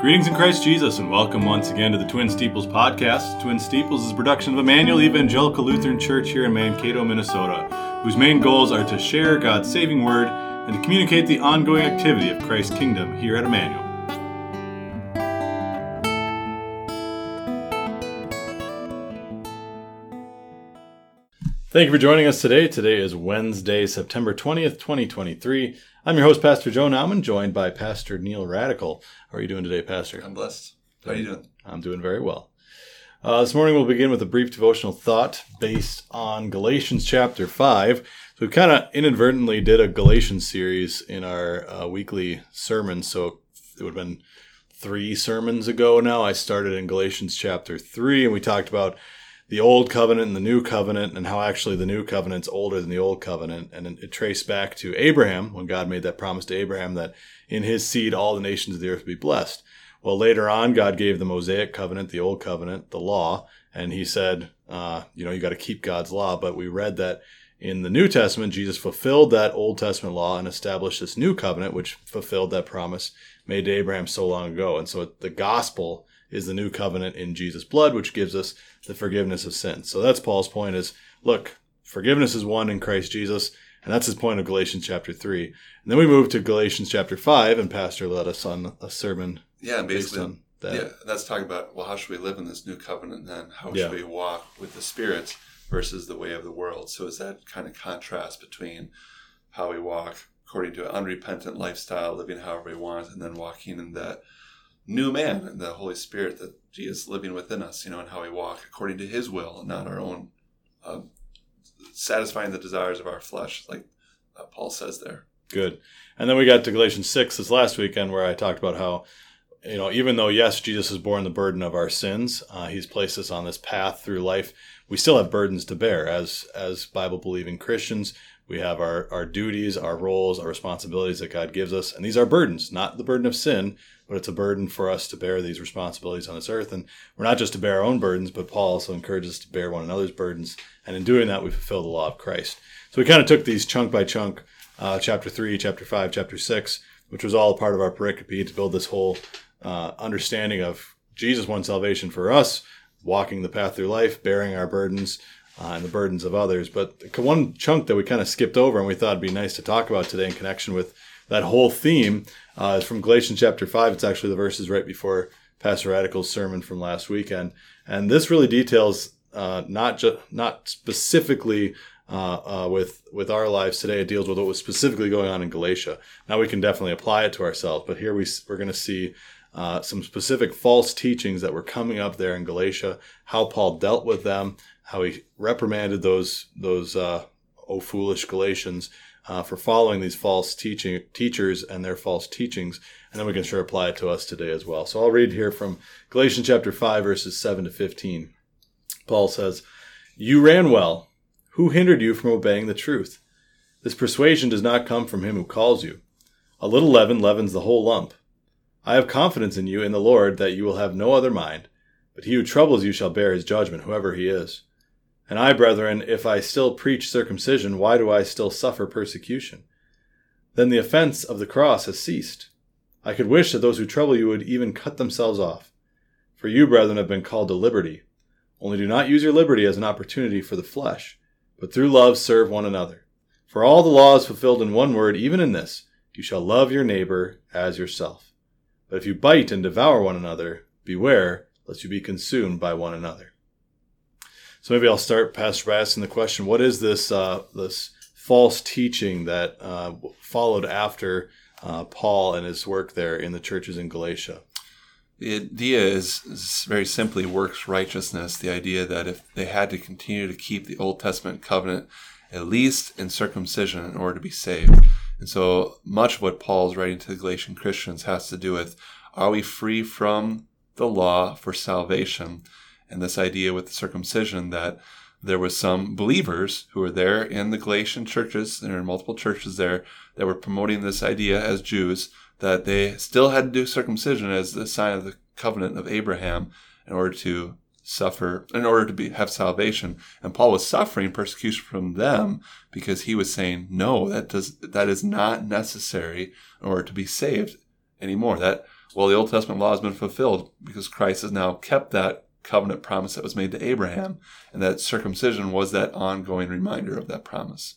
Greetings in Christ Jesus, and welcome once again to the Twin Steeples podcast. Twin Steeples is a production of Emmanuel Evangelical Lutheran Church here in Mankato, Minnesota, whose main goals are to share God's saving word and to communicate the ongoing activity of Christ's kingdom here at Emmanuel. Thank you for joining us today. Today is Wednesday, September 20th, 2023. I'm your host, Pastor Joe Nauman, joined by Pastor Neil Radical. How are you doing today, Pastor? I'm blessed. How are you doing? I'm doing very well. Uh, this morning we'll begin with a brief devotional thought based on Galatians chapter 5. So we kind of inadvertently did a Galatians series in our uh, weekly sermons. So it would have been three sermons ago now. I started in Galatians chapter 3 and we talked about the old covenant and the new covenant and how actually the new covenant's older than the old covenant. And it traced back to abraham when god made that promise to abraham that in his seed all the nations of the earth would be blessed. Well later on god gave the mosaic covenant the old covenant the law and he said uh, you know you got to keep god's law. But we read that in the new testament jesus fulfilled that old testament law and established this new covenant which fulfilled that promise made to abraham so long ago. And so the gospel is the new covenant in Jesus' blood, which gives us the forgiveness of sins. So that's Paul's point is, look, forgiveness is one in Christ Jesus. And that's his point of Galatians chapter 3. And then we move to Galatians chapter 5, and Pastor led us on a sermon. Yeah, basically. That. Yeah, that's talking about, well, how should we live in this new covenant then? How yeah. should we walk with the Spirit versus the way of the world? So is that kind of contrast between how we walk according to an unrepentant lifestyle, living however we want, and then walking in that new man and the Holy Spirit that Jesus living within us, you know, and how we walk according to His will and not our own, uh, satisfying the desires of our flesh, like uh, Paul says there. Good. And then we got to Galatians 6 this last weekend where I talked about how, you know, even though, yes, Jesus has borne the burden of our sins, uh, he's placed us on this path through life, we still have burdens to bear as, as Bible believing Christians. We have our, our duties, our roles, our responsibilities that God gives us. And these are burdens, not the burden of sin, but it's a burden for us to bear these responsibilities on this earth. And we're not just to bear our own burdens, but Paul also encourages us to bear one another's burdens. And in doing that, we fulfill the law of Christ. So we kind of took these chunk by chunk, uh, chapter 3, chapter 5, chapter 6, which was all part of our pericope to build this whole uh, understanding of Jesus won salvation for us, walking the path through life, bearing our burdens, uh, and the burdens of others. But one chunk that we kind of skipped over and we thought it'd be nice to talk about today in connection with that whole theme uh, is from Galatians chapter 5. It's actually the verses right before Pastor Radical's sermon from last weekend. And this really details uh, not just not specifically uh, uh, with with our lives today. It deals with what was specifically going on in Galatia. Now we can definitely apply it to ourselves, but here we we're going to see uh, some specific false teachings that were coming up there in Galatia. How Paul dealt with them, how he reprimanded those those uh, oh foolish Galatians, uh, for following these false teaching teachers and their false teachings, and then we can sure apply it to us today as well. So I'll read here from Galatians chapter five, verses seven to fifteen. Paul says, "You ran well. Who hindered you from obeying the truth? This persuasion does not come from him who calls you. A little leaven leavens the whole lump. I have confidence in you in the Lord that you will have no other mind, but he who troubles you shall bear his judgment, whoever he is." And I, brethren, if I still preach circumcision, why do I still suffer persecution? Then the offense of the cross has ceased. I could wish that those who trouble you would even cut themselves off. For you, brethren, have been called to liberty. Only do not use your liberty as an opportunity for the flesh, but through love serve one another. For all the law is fulfilled in one word, even in this you shall love your neighbor as yourself. But if you bite and devour one another, beware lest you be consumed by one another. So maybe I'll start, Pastor, by asking the question: What is this uh, this false teaching that uh, followed after uh, Paul and his work there in the churches in Galatia? The idea is, is, very simply works righteousness. The idea that if they had to continue to keep the Old Testament covenant, at least in circumcision, in order to be saved. And so much of what Paul's writing to the Galatian Christians has to do with are we free from the law for salvation? and this idea with the circumcision that there was some believers who were there in the Galatian churches, there are multiple churches there that were promoting this idea as Jews that they still had to do circumcision as the sign of the covenant of Abraham in order to suffer in order to be have salvation and Paul was suffering persecution from them because he was saying no that does that is not necessary in order to be saved anymore that Well, the Old Testament law has been fulfilled because Christ has now kept that covenant promise that was made to Abraham, and that circumcision was that ongoing reminder of that promise.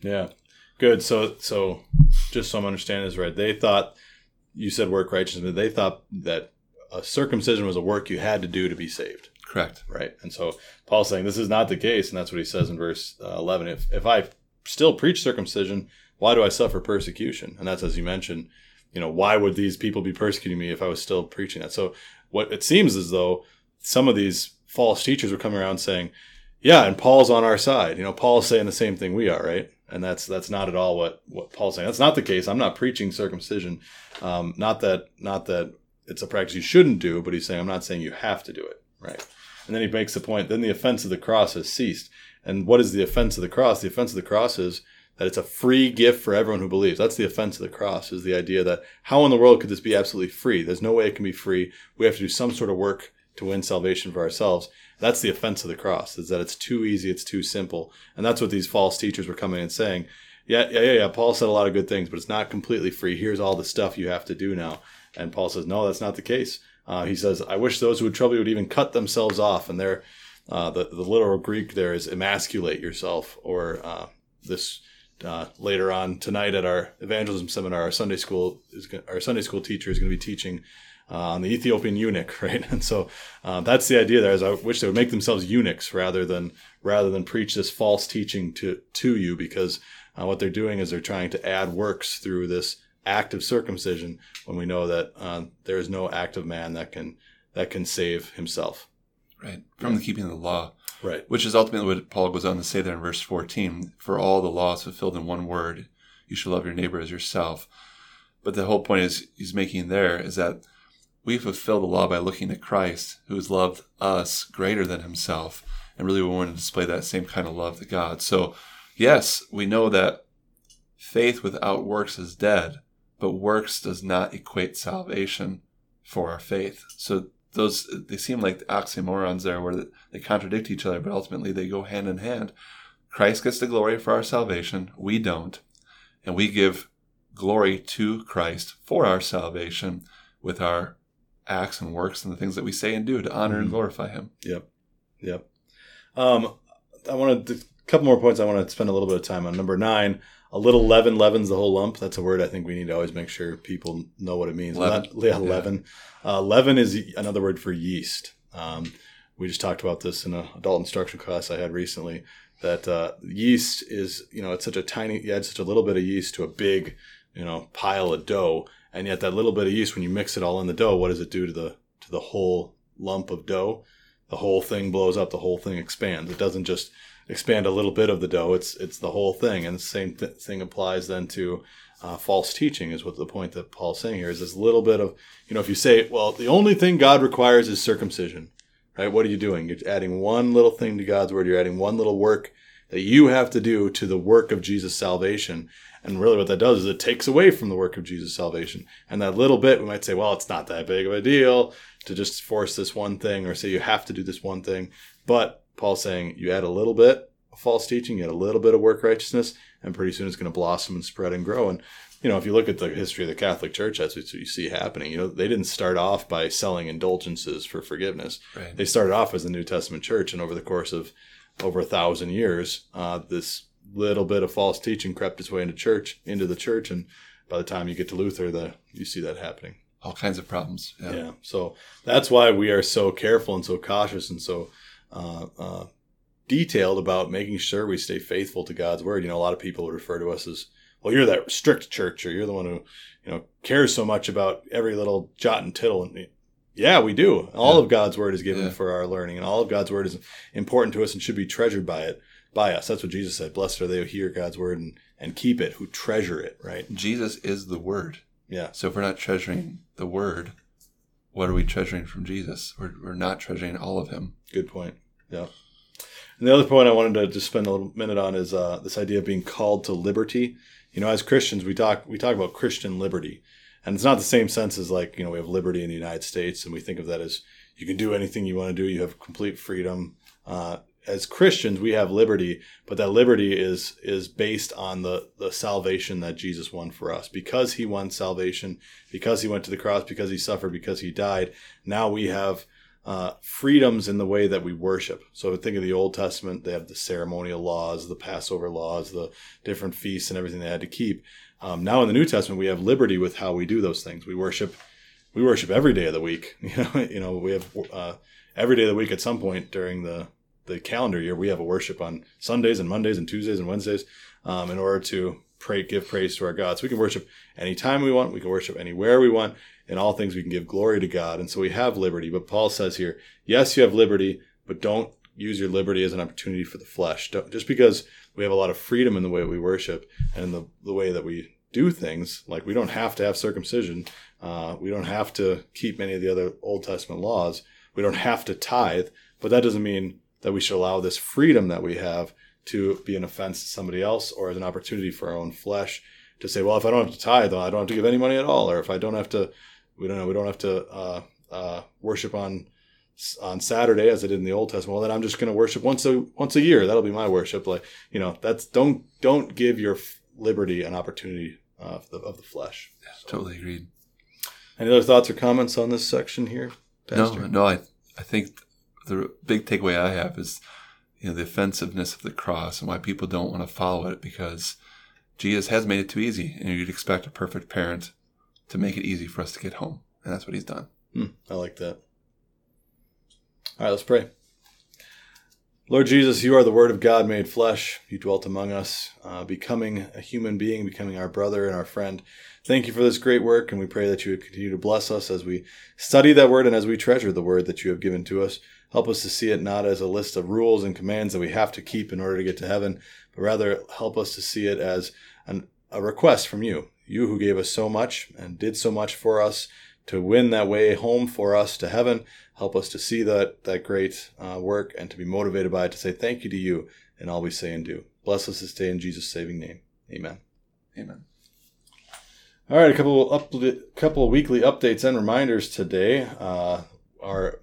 Yeah, good. So, so just so I'm understanding this right, they thought you said work righteousness, they thought that a circumcision was a work you had to do to be saved. Correct. Right. And so Paul's saying this is not the case, and that's what he says in verse uh, 11. If if I still preach circumcision, why do I suffer persecution? And that's as you mentioned. You know, why would these people be persecuting me if I was still preaching that? So what it seems as though some of these false teachers were coming around saying, "Yeah, and Paul's on our side." You know, Paul's saying the same thing we are, right? And that's that's not at all what what Paul's saying. That's not the case. I'm not preaching circumcision. Um, not that not that it's a practice you shouldn't do, but he's saying I'm not saying you have to do it, right? And then he makes the point. Then the offense of the cross has ceased. And what is the offense of the cross? The offense of the cross is that it's a free gift for everyone who believes. That's the offense of the cross, is the idea that how in the world could this be absolutely free? There's no way it can be free. We have to do some sort of work to win salvation for ourselves. That's the offense of the cross, is that it's too easy, it's too simple. And that's what these false teachers were coming and saying. Yeah, yeah, yeah, yeah. Paul said a lot of good things, but it's not completely free. Here's all the stuff you have to do now. And Paul says, no, that's not the case. Uh, he says, I wish those who would trouble you would even cut themselves off. And there, uh, the, the literal Greek there is emasculate yourself, or uh, this uh, later on tonight at our evangelism seminar, our Sunday school is our Sunday school teacher is going to be teaching uh, on the Ethiopian eunuch, right? And so uh, that's the idea there. Is I wish they would make themselves eunuchs rather than rather than preach this false teaching to to you, because uh, what they're doing is they're trying to add works through this act of circumcision when we know that uh, there is no act of man that can that can save himself. Right from the keeping of the law. Right. Which is ultimately what Paul goes on to say there in verse 14. For all the law is fulfilled in one word. You shall love your neighbor as yourself. But the whole point is he's making there is that we fulfill the law by looking at Christ, who has loved us greater than himself. And really we want to display that same kind of love to God. So yes, we know that faith without works is dead, but works does not equate salvation for our faith. So those they seem like oxymorons there where they contradict each other, but ultimately they go hand in hand. Christ gets the glory for our salvation, we don't, and we give glory to Christ for our salvation with our acts and works and the things that we say and do to honor mm-hmm. and glorify Him. Yep, yep. Um, I wanted to, couple more points. I want to spend a little bit of time on number nine a little leaven leavens the whole lump. That's a word I think we need to always make sure people know what it means. Leaven. Not, yeah, leaven. Uh, leaven is another word for yeast. Um, we just talked about this in an adult instruction class I had recently. That uh, yeast is, you know, it's such a tiny. You add such a little bit of yeast to a big, you know, pile of dough, and yet that little bit of yeast, when you mix it all in the dough, what does it do to the to the whole lump of dough? The whole thing blows up. The whole thing expands. It doesn't just expand a little bit of the dough. It's it's the whole thing, and the same th- thing applies then to uh, false teaching. Is what the point that Paul's saying here is this little bit of you know if you say well the only thing God requires is circumcision, right? What are you doing? You're adding one little thing to God's word. You're adding one little work that you have to do to the work of Jesus' salvation. And really, what that does is it takes away from the work of Jesus' salvation. And that little bit, we might say, well, it's not that big of a deal to just force this one thing or say you have to do this one thing. But Paul's saying you add a little bit of false teaching, you add a little bit of work righteousness, and pretty soon it's going to blossom and spread and grow. And you know, if you look at the history of the Catholic Church, that's what you see happening. You know, they didn't start off by selling indulgences for forgiveness. Right. They started off as a New Testament church, and over the course of over a thousand years, uh, this little bit of false teaching crept its way into church, into the church, and by the time you get to Luther, the you see that happening. All kinds of problems. Yeah. yeah. So that's why we are so careful and so cautious and so uh, uh, detailed about making sure we stay faithful to God's word. You know, a lot of people refer to us as, well, you're that strict church, or you're the one who, you know, cares so much about every little jot and tittle. And yeah, we do. All yeah. of God's word is given yeah. for our learning, and all of God's word is important to us and should be treasured by it, by us. That's what Jesus said. Blessed are they who hear God's word and, and keep it, who treasure it, right? Jesus is the word. Yeah. So if we're not treasuring the word, what are we treasuring from Jesus? We're, we're not treasuring all of him. Good point. Yeah. And the other point I wanted to just spend a little minute on is uh, this idea of being called to liberty. You know, as Christians, we talk we talk about Christian liberty, and it's not the same sense as like you know we have liberty in the United States, and we think of that as you can do anything you want to do, you have complete freedom. Uh, as Christians we have liberty, but that liberty is is based on the the salvation that Jesus won for us. Because he won salvation, because he went to the cross, because he suffered, because he died, now we have uh, freedoms in the way that we worship. So think of the Old Testament, they have the ceremonial laws, the Passover laws, the different feasts and everything they had to keep. Um, now in the New Testament, we have liberty with how we do those things. We worship, we worship every day of the week. You know, you know, we have uh, every day of the week at some point during the the calendar year. We have a worship on Sundays and Mondays and Tuesdays and Wednesdays um, in order to pray, give praise to our God. So we can worship anytime we want. We can worship anywhere we want. In all things, we can give glory to God. And so we have liberty. But Paul says here, yes, you have liberty, but don't use your liberty as an opportunity for the flesh. Don't, just because we have a lot of freedom in the way we worship and the, the way that we do things, like we don't have to have circumcision. Uh, we don't have to keep many of the other Old Testament laws. We don't have to tithe, but that doesn't mean that we should allow this freedom that we have to be an offense to somebody else or as an opportunity for our own flesh to say, well, if I don't have to tithe, I don't have to give any money at all, or if I don't have to, we don't know, we don't have to uh, uh, worship on on Saturday as I did in the Old Testament. Well, then I'm just going to worship once a once a year. That'll be my worship. Like you know, that's don't don't give your liberty an opportunity uh, of, the, of the flesh. Yeah, so. Totally agreed. Any other thoughts or comments on this section here? Pastor? No, no. I I think the big takeaway I have is you know the offensiveness of the cross and why people don't want to follow it because Jesus has made it too easy, and you'd expect a perfect parent to make it easy for us to get home, and that's what he's done. Hmm, I like that. All right, let's pray. Lord Jesus, you are the Word of God made flesh. You dwelt among us, uh, becoming a human being, becoming our brother and our friend. Thank you for this great work, and we pray that you would continue to bless us as we study that Word and as we treasure the Word that you have given to us. Help us to see it not as a list of rules and commands that we have to keep in order to get to heaven, but rather help us to see it as an, a request from you. You who gave us so much and did so much for us to win that way home for us to heaven. Help us to see that, that great uh, work and to be motivated by it to say thank you to you in all we say and do. Bless us this day in Jesus' saving name. Amen. Amen. All right, a couple up, couple weekly updates and reminders today. Uh, our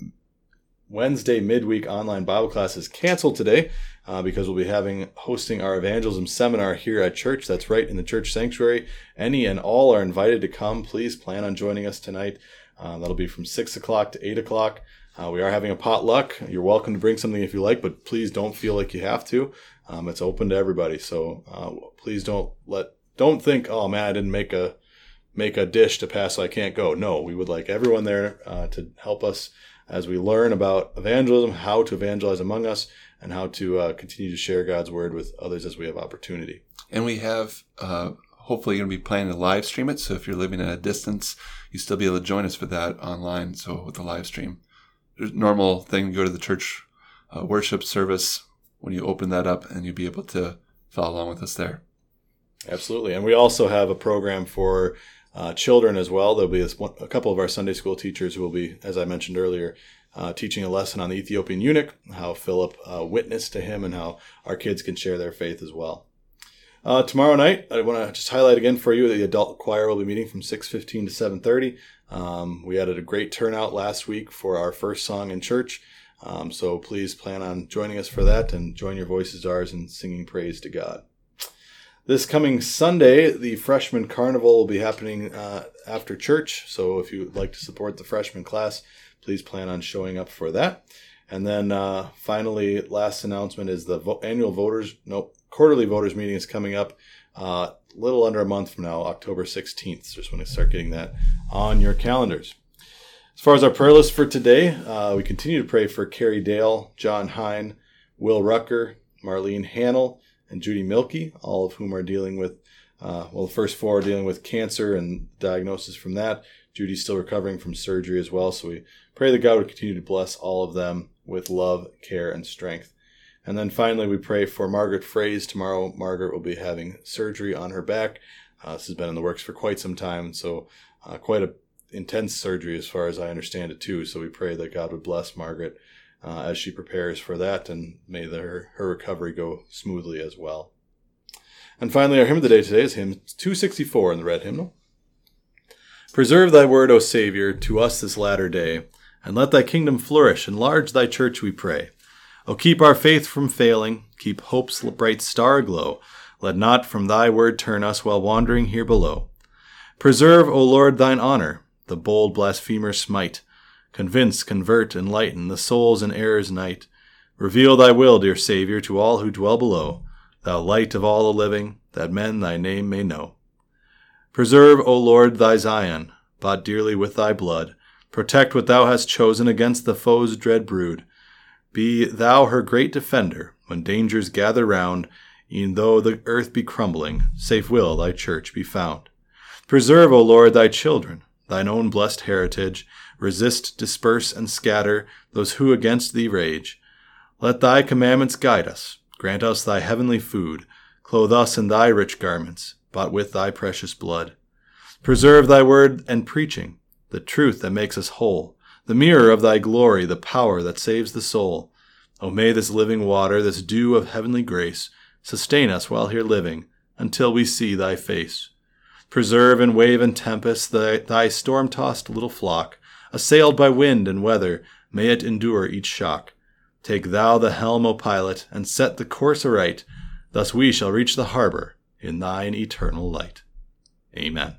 Wednesday midweek online Bible class is canceled today uh, because we'll be having hosting our evangelism seminar here at church. That's right in the church sanctuary. Any and all are invited to come. Please plan on joining us tonight. Uh, that'll be from six o'clock to eight o'clock. Uh, we are having a potluck. You're welcome to bring something if you like, but please don't feel like you have to. Um, it's open to everybody, so uh, please don't let don't think, oh man, I didn't make a make a dish to pass, so I can't go. No, we would like everyone there uh, to help us as we learn about evangelism, how to evangelize among us, and how to uh, continue to share God's word with others as we have opportunity. And we have uh, hopefully going to be planning to live stream it. So if you're living at a distance, you still be able to join us for that online. So with the live stream, there's normal thing. Go to the church uh, worship service when you open that up, and you'll be able to follow along with us there. Absolutely, and we also have a program for uh, children as well. There'll be a couple of our Sunday school teachers who will be, as I mentioned earlier, uh, teaching a lesson on the Ethiopian eunuch, how Philip uh, witnessed to him, and how our kids can share their faith as well. Uh, tomorrow night, I want to just highlight again for you that the adult choir will be meeting from 6.15 to 7.30. Um, we had a great turnout last week for our first song in church. Um, so please plan on joining us for that and join your voices ours in singing praise to God. This coming Sunday, the freshman carnival will be happening uh, after church. So if you would like to support the freshman class, please plan on showing up for that. And then uh, finally, last announcement is the vo- annual voters, no, quarterly voters meeting is coming up a uh, little under a month from now, October 16th. So just want to start getting that on your calendars. As far as our prayer list for today, uh, we continue to pray for Carrie Dahle, John Hein, Will Roettger, Marlene Hanel, and Judy Mielke, all of whom are dealing with, uh, well, the first four are dealing with cancer and diagnosis from that. Judy's still recovering from surgery as well. So we pray that God would continue to bless all of them with love, care, and strength. And then finally, we pray for Margaret Fraze. Tomorrow, Margaret will be having surgery on her back. Uh, this has been in the works for quite some time, so uh, quite a intense surgery as far as I understand it too. So we pray that God would bless Margaret uh, as she prepares for that, and may her, her recovery go smoothly as well. And finally, our hymn of the day today is hymn 264 in the red hymnal. Preserve thy word, O Savior, to us this latter day, and let thy kingdom flourish. Enlarge thy church, we pray. Oh, keep our faith from failing, keep hope's bright star aglow. Let not from thy word turn us while wandering here below. Preserve, O Lord, thine honor, the bold blasphemer smite. Convince, convert, enlighten the souls in error's night. Reveal thy will, dear Saviour, to all who dwell below, thou light of all the living, that men thy name may know. Preserve, O Lord, thy Zion, bought dearly with thy blood. Protect what thou hast chosen against the foe's dread brood. Be thou her great defender when dangers gather round, e'en though the earth be crumbling, safe will thy church be found. Preserve, O Lord, thy children, thine own blessed heritage. Resist, disperse, and scatter those who against thee rage. Let thy commandments guide us. Grant us thy heavenly food. Clothe us in thy rich garments, bought with thy precious blood. Preserve thy word and preaching, the truth that makes us whole the mirror of thy glory, the power that saves the soul. O may this living water, this dew of heavenly grace, sustain us while here living, until we see thy face. Preserve in wave and tempest thy, thy storm tossed little flock, assailed by wind and weather, may it endure each shock. Take thou the helm, O pilot, and set the course aright. Thus we shall reach the harbor in thine eternal light. Amen.